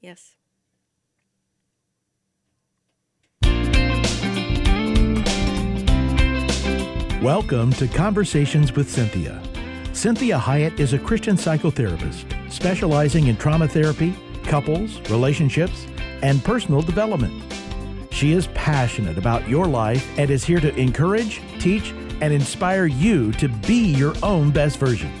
Yes. Welcome to Conversations with Cinthia. Cinthia Hiett is a Christian psychotherapist specializing in trauma therapy, couples, relationships, and personal development. She is passionate about your life and is here to encourage, teach, and inspire you to be your own best version.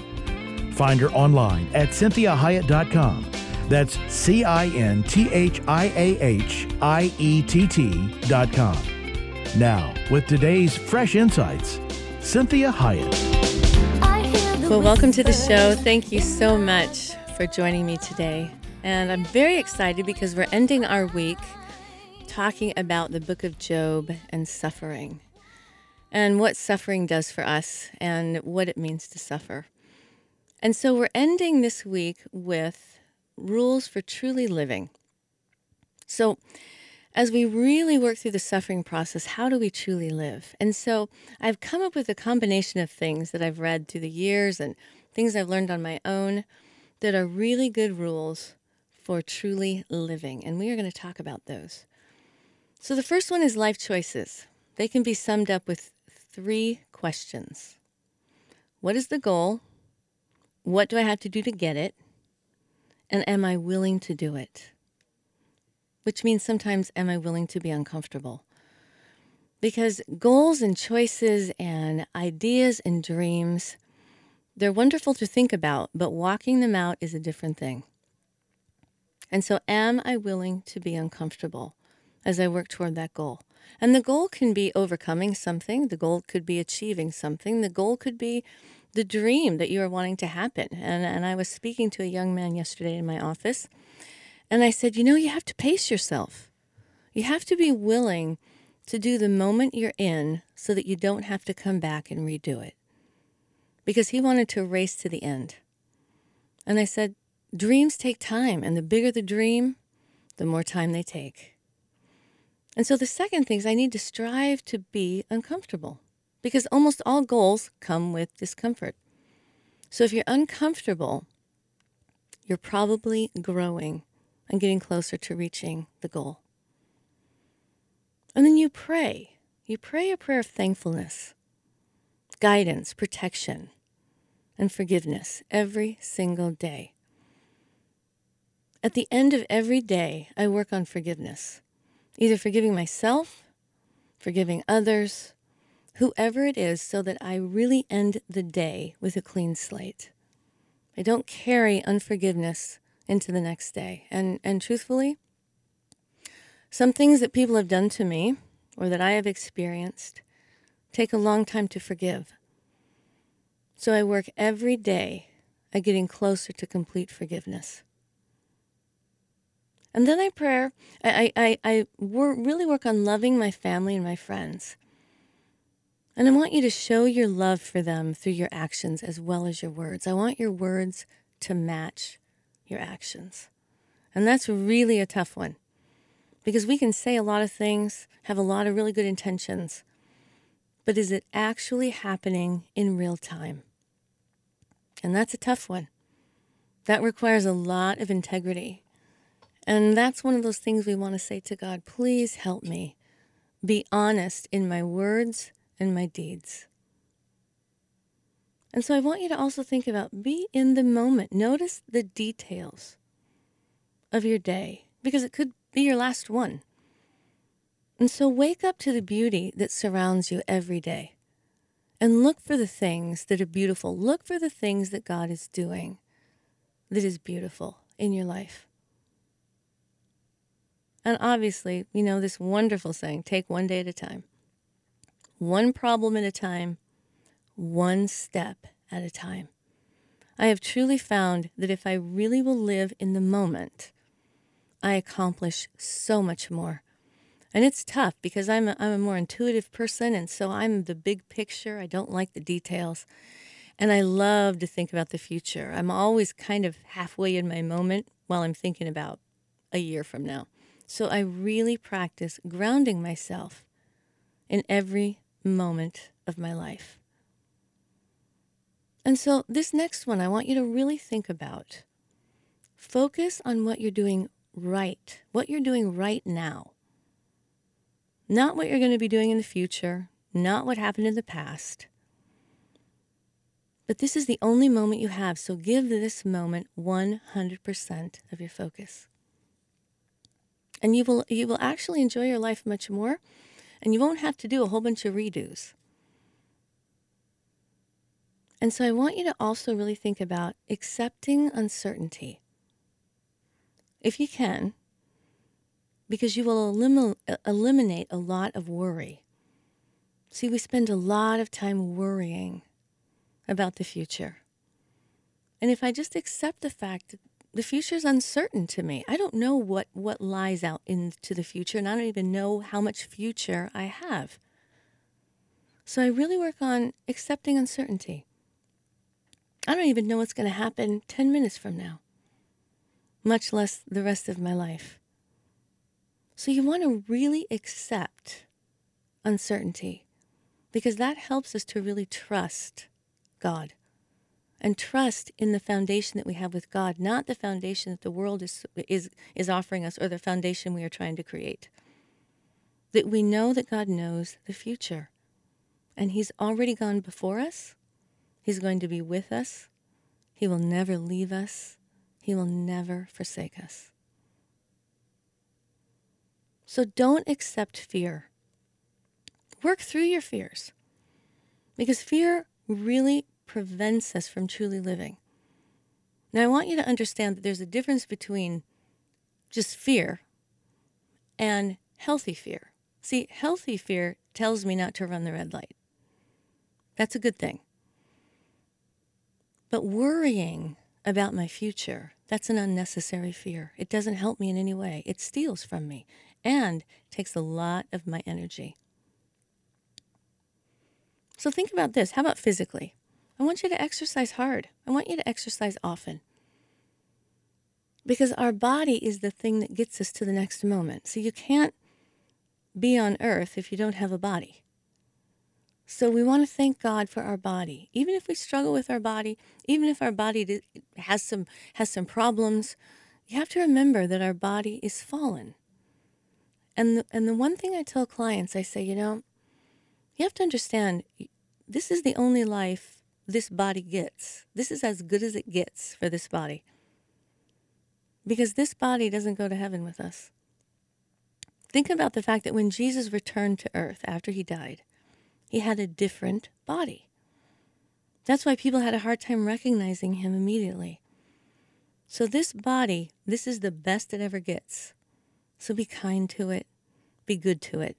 Find her online at cinthiahiett.com. That's C I N T H I A H I E T T.com. Now, with today's fresh insights, Cinthia Hiett. Well, welcome to the show. Thank you so much for joining me today. And I'm very excited because we're ending our week talking about the book of Job and suffering and what suffering does for us and what it means to suffer. And so we're ending this week with rules for truly living. So, as we really work through the suffering process, how do we truly live? And so I've come up with a combination of things that I've read through the years and things I've learned on my own that are really good rules for truly living. And we are going to talk about those. So the first one is life choices. They can be summed up with three questions What is the goal? What do I have to do to get it? And am I willing to do it? which means sometimes am I willing to be uncomfortable? Because goals and choices and ideas and dreams, they're wonderful to think about, but walking them out is a different thing. And so, am I willing to be uncomfortable as I work toward that goal? And the goal can be overcoming something, the goal could be achieving something, the goal could be the dream that you are wanting to happen. And, and I was speaking to a young man yesterday in my office and I said, you know, you have to pace yourself. You have to be willing to do the moment you're in so that you don't have to come back and redo it. Because he wanted to race to the end. And I said, dreams take time, and the bigger the dream, the more time they take. And so the second thing is I need to strive to be uncomfortable because almost all goals come with discomfort. So if you're uncomfortable, you're probably growing and getting closer to reaching the goal. And then you pray. You pray a prayer of thankfulness, guidance, protection, and forgiveness every single day. At the end of every day, I work on forgiveness, either forgiving myself, forgiving others, whoever it is, so that I really end the day with a clean slate. I don't carry unforgiveness into the next day. And and truthfully, some things that people have done to me or that I have experienced take a long time to forgive. So I work every day at getting closer to complete forgiveness. And then I pray, I, I, I wor- really work on loving my family and my friends. And I want you to show your love for them through your actions as well as your words. I want your words to match your actions. And that's really a tough one because we can say a lot of things, have a lot of really good intentions, but is it actually happening in real time? And that's a tough one. That requires a lot of integrity. And that's one of those things we want to say to God please help me be honest in my words and my deeds. And so I want you to also think about be in the moment. Notice the details of your day because it could be your last one. And so wake up to the beauty that surrounds you every day and look for the things that are beautiful. Look for the things that God is doing that is beautiful in your life. And obviously, you know, this wonderful saying take one day at a time, one problem at a time, one step at a time. I have truly found that if I really will live in the moment, I accomplish so much more. And it's tough because I'm a, I'm a more intuitive person, and so I'm the big picture. I don't like the details. And I love to think about the future. I'm always kind of halfway in my moment while I'm thinking about a year from now. So I really practice grounding myself in every moment of my life. And so, this next one, I want you to really think about. Focus on what you're doing right, what you're doing right now. Not what you're going to be doing in the future, not what happened in the past. But this is the only moment you have, so give this moment 100% of your focus. And you will you will actually enjoy your life much more and you won't have to do a whole bunch of redos. And so I want you to also really think about accepting uncertainty. If you can, because you will elim- eliminate a lot of worry. See, we spend a lot of time worrying about the future. And if I just accept the fact the future is uncertain to me, I don't know what, what lies out into the future, and I don't even know how much future I have. So I really work on accepting uncertainty. I don't even know what's going to happen 10 minutes from now, much less the rest of my life. So you want to really accept uncertainty because that helps us to really trust God and trust in the foundation that we have with God, not the foundation that the world is, is, is offering us or the foundation we are trying to create. That we know that God knows the future and He's already gone before us. He's going to be with us. He will never leave us. He will never forsake us. So don't accept fear. Work through your fears because fear really prevents us from truly living. Now, I want you to understand that there's a difference between just fear and healthy fear. See, healthy fear tells me not to run the red light. That's a good thing. But worrying about my future, that's an unnecessary fear. It doesn't help me in any way. It steals from me and takes a lot of my energy. So think about this. How about physically? I want you to exercise hard. I want you to exercise often. Because our body is the thing that gets us to the next moment. So you can't be on earth if you don't have a body. So we want to thank God for our body. Even if we struggle with our body, even if our body has some has some problems, you have to remember that our body is fallen. And the, and the one thing I tell clients, I say, you know, you have to understand this is the only life this body gets. This is as good as it gets for this body. Because this body doesn't go to heaven with us. Think about the fact that when Jesus returned to earth after he died, he had a different body. That's why people had a hard time recognizing him immediately. So, this body, this is the best it ever gets. So, be kind to it, be good to it.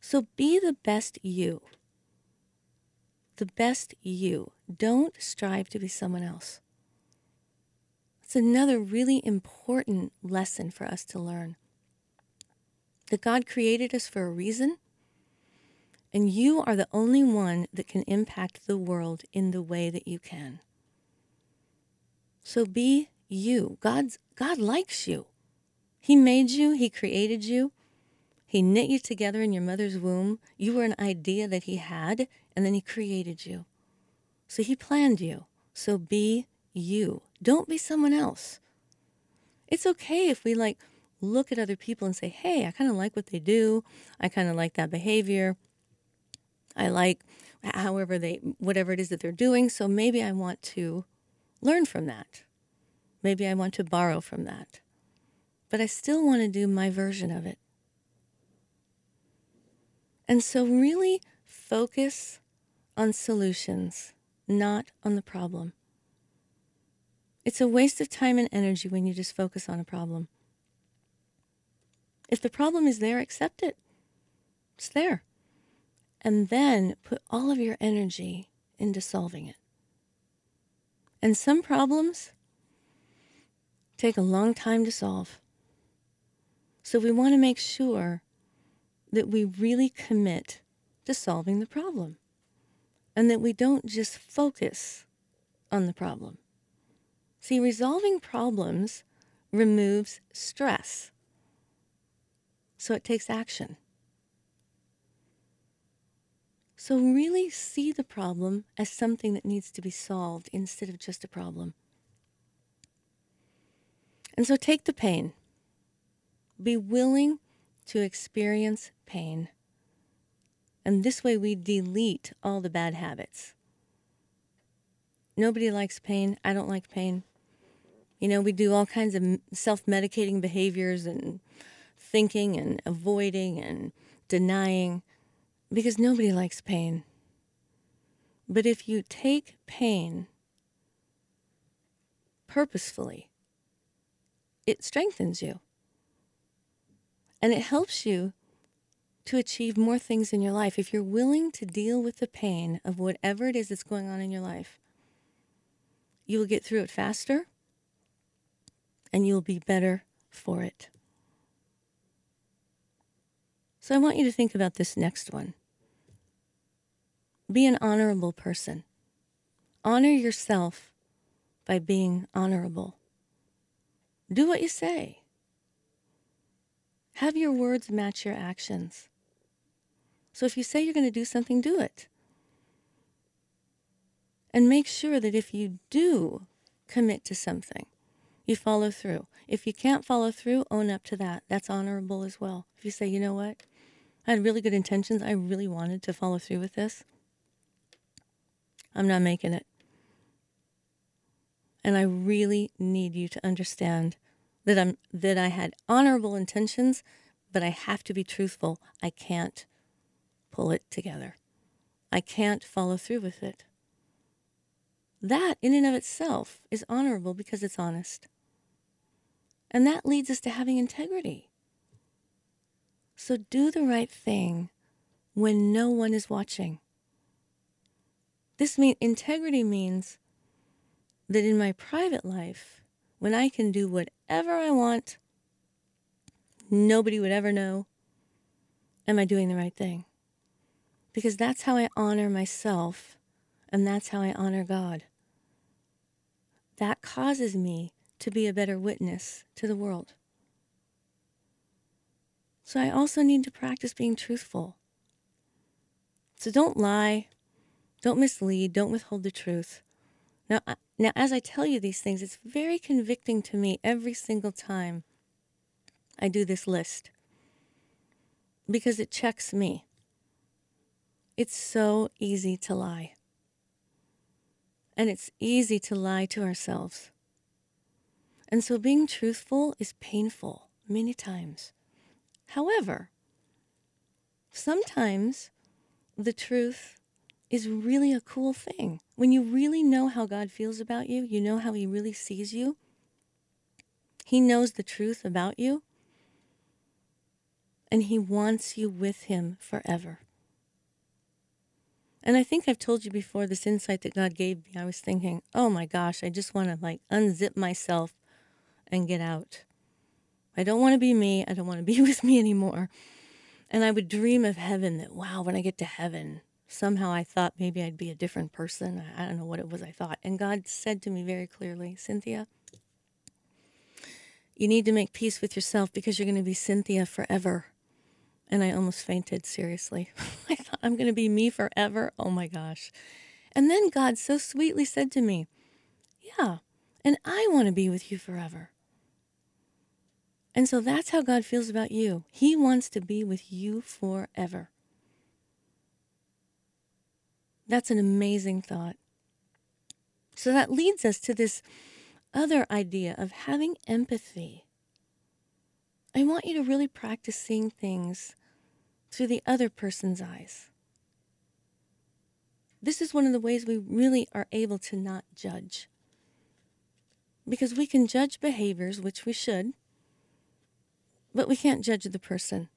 So, be the best you the best you. Don't strive to be someone else. It's another really important lesson for us to learn that God created us for a reason, and you are the only one that can impact the world in the way that you can. So be you. God's, God likes you. He made you, He created you. He knit you together in your mother's womb. You were an idea that He had, and then He created you. So He planned you. So be you. Don't be someone else. It's okay if we like look at other people and say, hey, I kind of like what they do. I kind of like that behavior. I like however they, whatever it is that they're doing. So maybe I want to learn from that. Maybe I want to borrow from that. But I still want to do my version of it. And so, really focus on solutions, not on the problem. It's a waste of time and energy when you just focus on a problem. If the problem is there, accept it. It's there. And then put all of your energy into solving it. And some problems take a long time to solve. So we want to make sure that we really commit to solving the problem and that we don't just focus on the problem. See, resolving problems removes stress, so it takes action. So, really see the problem as something that needs to be solved instead of just a problem. And so take the pain. Be willing to experience pain. And this way we delete all the bad habits. Nobody likes pain. I don't like pain. You know, we do all kinds of self medicating behaviors and thinking and avoiding and denying because nobody likes pain. But if you take pain purposefully, it strengthens you. And it helps you to achieve more things in your life. If you're willing to deal with the pain of whatever it is that's going on in your life, you will get through it faster and you'll be better for it. So I want you to think about this next one. Be an honorable person. Honor yourself by being honorable. Do what you say. Have your words match your actions. So if you say you're going to do something, do it. And make sure that if you do commit to something, you follow through. If you can't follow through, own up to that. That's honorable as well. If you say, you know what, I had really good intentions, I really wanted to follow through with this, I'm not making it. And I really need you to understand that I'm that I had honorable intentions, but I have to be truthful. I can't pull it together. I can't follow through with it. That, in and of itself, is honorable because it's honest. And that leads us to having integrity. So do the right thing when no one is watching. This mean integrity means that in my private life, when I can do whatever I want, nobody would ever know, am I doing the right thing? Because that's how I honor myself and that's how I honor God that causes me to be a better witness to the world. So I also need to practice being truthful. So don't lie, don't mislead, don't withhold the truth. Now, now as I tell you these things, it's very convicting to me every single time I do this list because it checks me. It's so easy to lie. And it's easy to lie to ourselves. And so being truthful is painful many times. However, sometimes the truth is really a cool thing. When you really know how God feels about you, you know how He really sees you, He knows the truth about you, and He wants you with Him forever. And I think I've told you before this insight that God gave me. I was thinking, oh my gosh, I just want to like unzip myself and get out. I don't want to be me. I don't want to be with me anymore. And I would dream of heaven that, wow, when I get to heaven, somehow I thought maybe I'd be a different person. I don't know what it was I thought. And God said to me very clearly, Cinthia, you need to make peace with yourself because you're going to be Cinthia forever. And I almost fainted, seriously. I thought, I'm going to be me forever. Oh my gosh. And then God so sweetly said to me, Yeah, and I want to be with you forever. And so that's how God feels about you. He wants to be with you forever. That's an amazing thought. So that leads us to this other idea of having empathy. I want you to really practice seeing things through the other person's eyes. This is one of the ways we really are able to not judge. Because we can judge behaviors, which we should, but we can't judge the person.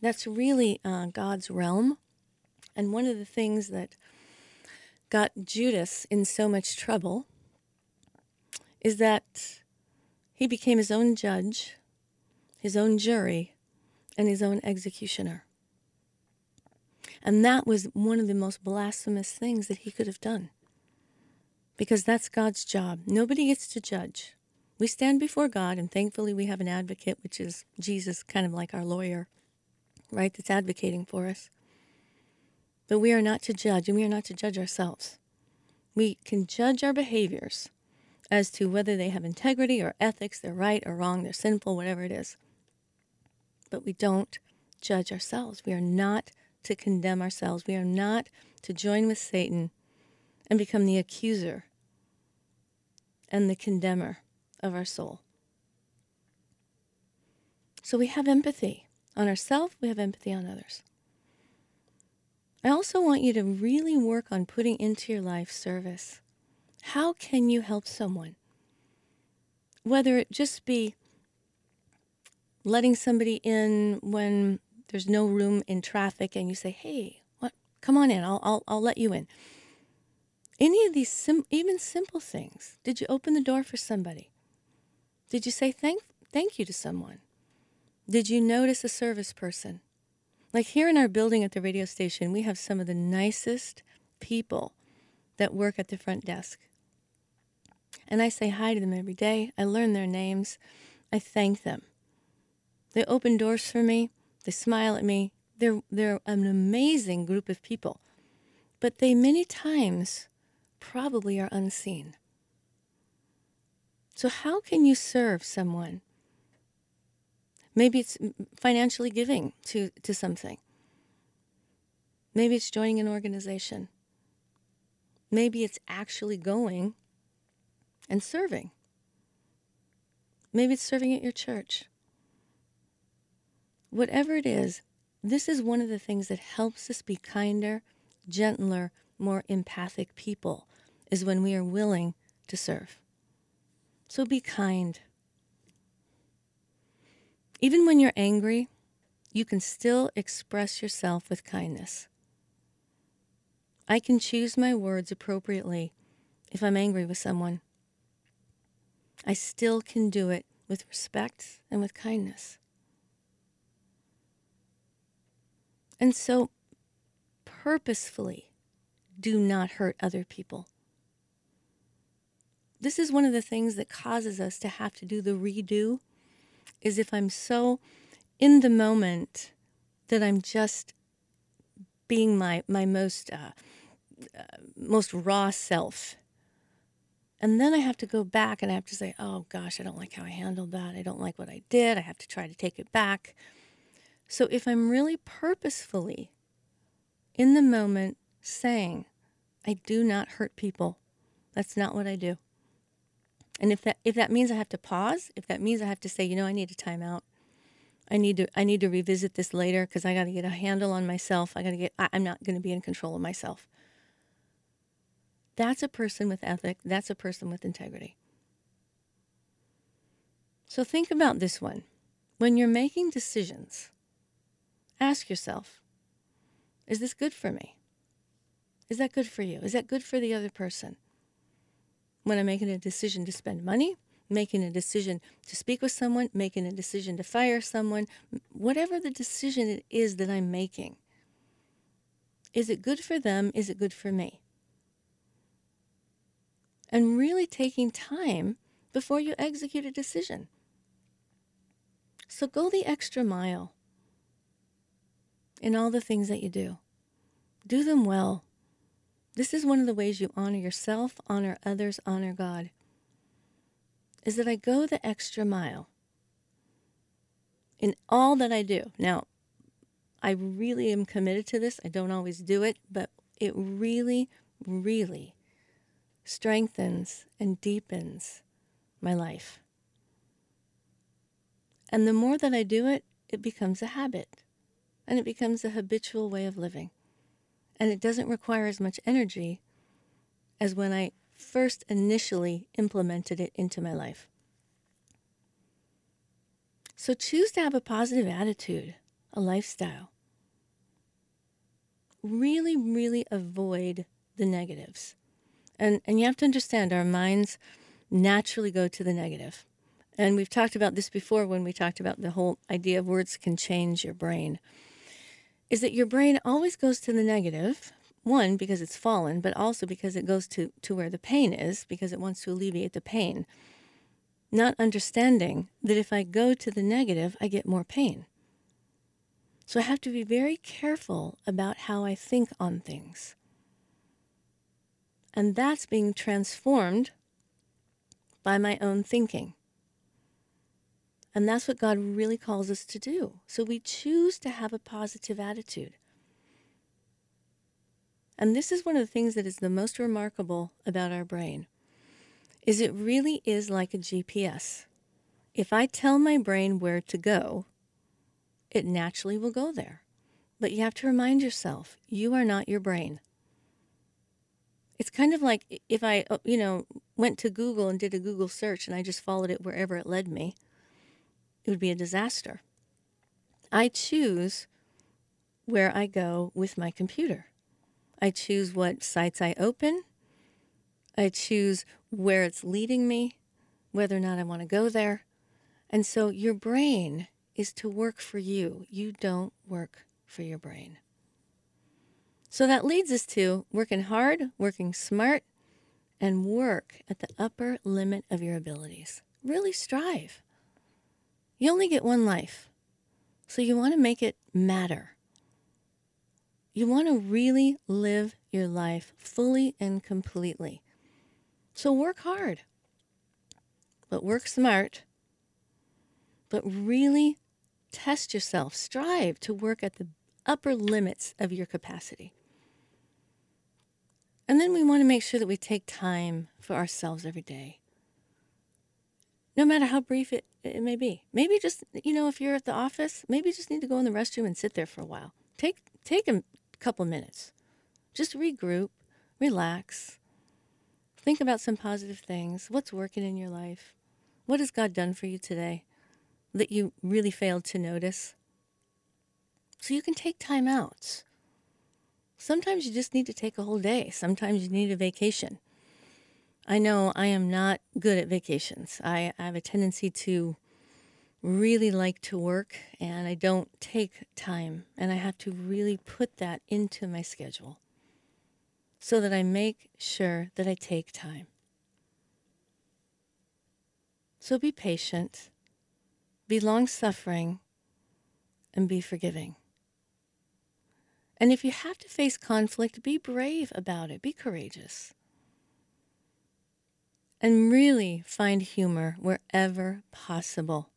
That's really uh, God's realm. And one of the things that got Judas in so much trouble is that he became his own judge his own jury, and his own executioner. And that was one of the most blasphemous things that he could have done. Because that's God's job. Nobody gets to judge. We stand before God, and thankfully we have an advocate, which is Jesus, kind of like our lawyer, right? That's advocating for us. But we are not to judge, and we are not to judge ourselves. We can judge our behaviors as to whether they have integrity or ethics, they're right or wrong, they're sinful, whatever it is. But we don't judge ourselves. We are not to condemn ourselves. We are not to join with Satan and become the accuser and the condemner of our soul. So we have empathy on ourselves, we have empathy on others. I also want you to really work on putting into your life service. How can you help someone? Whether it just be letting somebody in when there's no room in traffic and you say, hey, what? come on in, I'll, I'll, I'll let you in. Any of these, sim- even simple things. Did you open the door for somebody? Did you say thank, thank you to someone? Did you notice a service person? Like here in our building at the radio station, we have some of the nicest people that work at the front desk. And I say hi to them every day. I learn their names. I thank them. They open doors for me. They smile at me. They're, they're an amazing group of people. But they many times probably are unseen. So, how can you serve someone? Maybe it's financially giving to, to something. Maybe it's joining an organization. Maybe it's actually going and serving. Maybe it's serving at your church. Whatever it is, this is one of the things that helps us be kinder, gentler, more empathic people, is when we are willing to serve. So be kind. Even when you're angry, you can still express yourself with kindness. I can choose my words appropriately if I'm angry with someone. I still can do it with respect and with kindness. And so, purposefully, do not hurt other people. This is one of the things that causes us to have to do the redo is if I'm so in the moment that I'm just being my my most uh, uh, most raw self. And then I have to go back and I have to say, oh gosh, I don't like how I handled that. I don't like what I did. I have to try to take it back. So if I'm really purposefully in the moment saying, I do not hurt people, that's not what I do. And if that if that means I have to pause, if that means I have to say, you know, I need a timeout. I need to I need to revisit this later because I got to get a handle on myself. I got to get I, I'm not going to be in control of myself. That's a person with ethic. That's a person with integrity. So think about this one. When you're making decisions, ask yourself, is this good for me? Is that good for you? Is that good for the other person? when I'm making a decision to spend money, making a decision to speak with someone, making a decision to fire someone, whatever the decision it is that I'm making. Is it good for them? Is it good for me? And really taking time before you execute a decision. So go the extra mile in all the things that you do. Do them well. This is one of the ways you honor yourself, honor others, honor God. Is that I go the extra mile in all that I do. Now, I really am committed to this. I don't always do it, but it really, really strengthens and deepens my life. And the more that I do it, it becomes a habit and it becomes a habitual way of living and it doesn't require as much energy as when I first initially implemented it into my life. So choose to have a positive attitude, a lifestyle. Really, really avoid the negatives. And, and you have to understand our minds naturally go to the negative. And we've talked about this before when we talked about the whole idea of words can change your brain is that your brain always goes to the negative. One, because it's fallen, but also because it goes to, to where the pain is, because it wants to alleviate the pain. Not understanding that if I go to the negative, I get more pain. So I have to be very careful about how I think on things. And that's being transformed by my own thinking. And that's what God really calls us to do. So we choose to have a positive attitude. And this is one of the things that is the most remarkable about our brain is it really is like a GPS. If I tell my brain where to go, it naturally will go there. But you have to remind yourself, you are not your brain. It's kind of like if I, uh, you know, went to Google and did a Google search and I just followed it wherever it led me, it would be a disaster. I choose where I go with my computer. I choose what sites I open. I choose where it's leading me, whether or not I want to go there. And so your brain is to work for you. You don't work for your brain. So that leads us to working hard, working smart, and work at the upper limit of your abilities. Really strive. You only get one life, so you want to make it matter. You want to really live your life fully and completely. So work hard, but work smart, but really test yourself. Strive to work at the upper limits of your capacity. And then we want to make sure that we take time for ourselves every day. No matter how brief it, it may be. Maybe just, you know, if you're at the office, maybe you just need to go in the restroom and sit there for a while. Take take a couple minutes. Just regroup, relax, think about some positive things. What's working in your life? What has God done for you today that you really failed to notice? So you can take time out. Sometimes you just need to take a whole day. Sometimes you need a vacation. I know I am not good at vacations. I, I have a tendency to really like to work and I don't take time. And I have to really put that into my schedule so that I make sure that I take time. So be patient, be long suffering, and be forgiving. And if you have to face conflict, be brave about it, be courageous. And really find humor wherever possible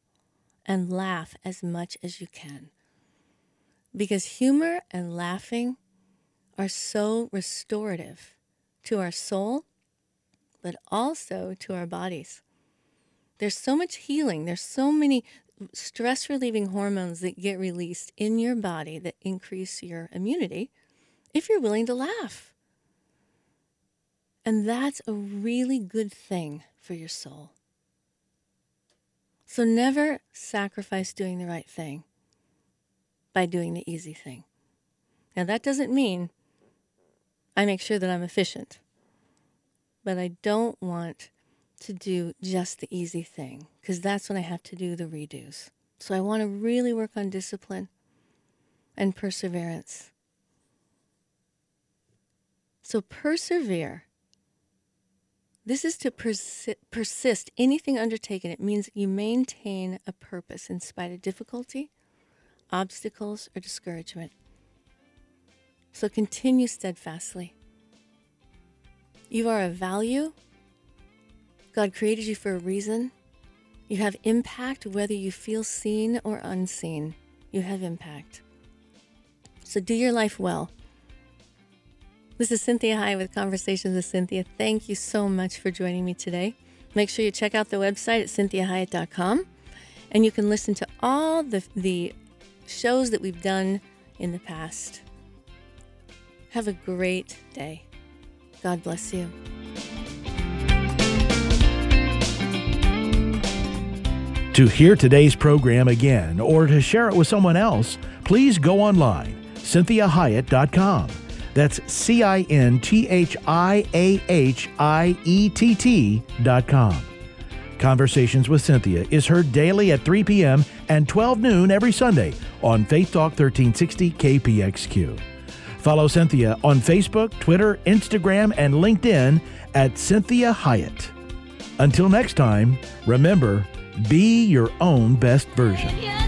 and laugh as much as you can. Because humor and laughing are so restorative to our soul, but also to our bodies. There's so much healing, there's so many stress relieving hormones that get released in your body that increase your immunity if you're willing to laugh. And that's a really good thing for your soul. So never sacrifice doing the right thing by doing the easy thing. Now, that doesn't mean I make sure that I'm efficient, but I don't want to do just the easy thing because that's when I have to do the redos. So I want to really work on discipline and perseverance. So persevere this is to persi- persist. Anything undertaken, it means you maintain a purpose in spite of difficulty, obstacles, or discouragement. So continue steadfastly. You are of value. God created you for a reason. You have impact whether you feel seen or unseen. You have impact. So do your life well. This is Cinthia Hiett with Conversations with Cinthia. Thank you so much for joining me today. Make sure you check out the website at cinthiahiett.com and you can listen to all the, the shows that we've done in the past. Have a great day. God bless you. To hear today's program again or to share it with someone else, please go online, cinthiahiett.com. That's C I N T H I A H I E T T dot com. Conversations with Cinthia is heard daily at 3 p.m. and 12 noon every Sunday on Faith Talk 1360 KPXQ. Follow Cinthia on Facebook, Twitter, Instagram, and LinkedIn at Cinthia Hiett. Until next time, remember, be your own best version.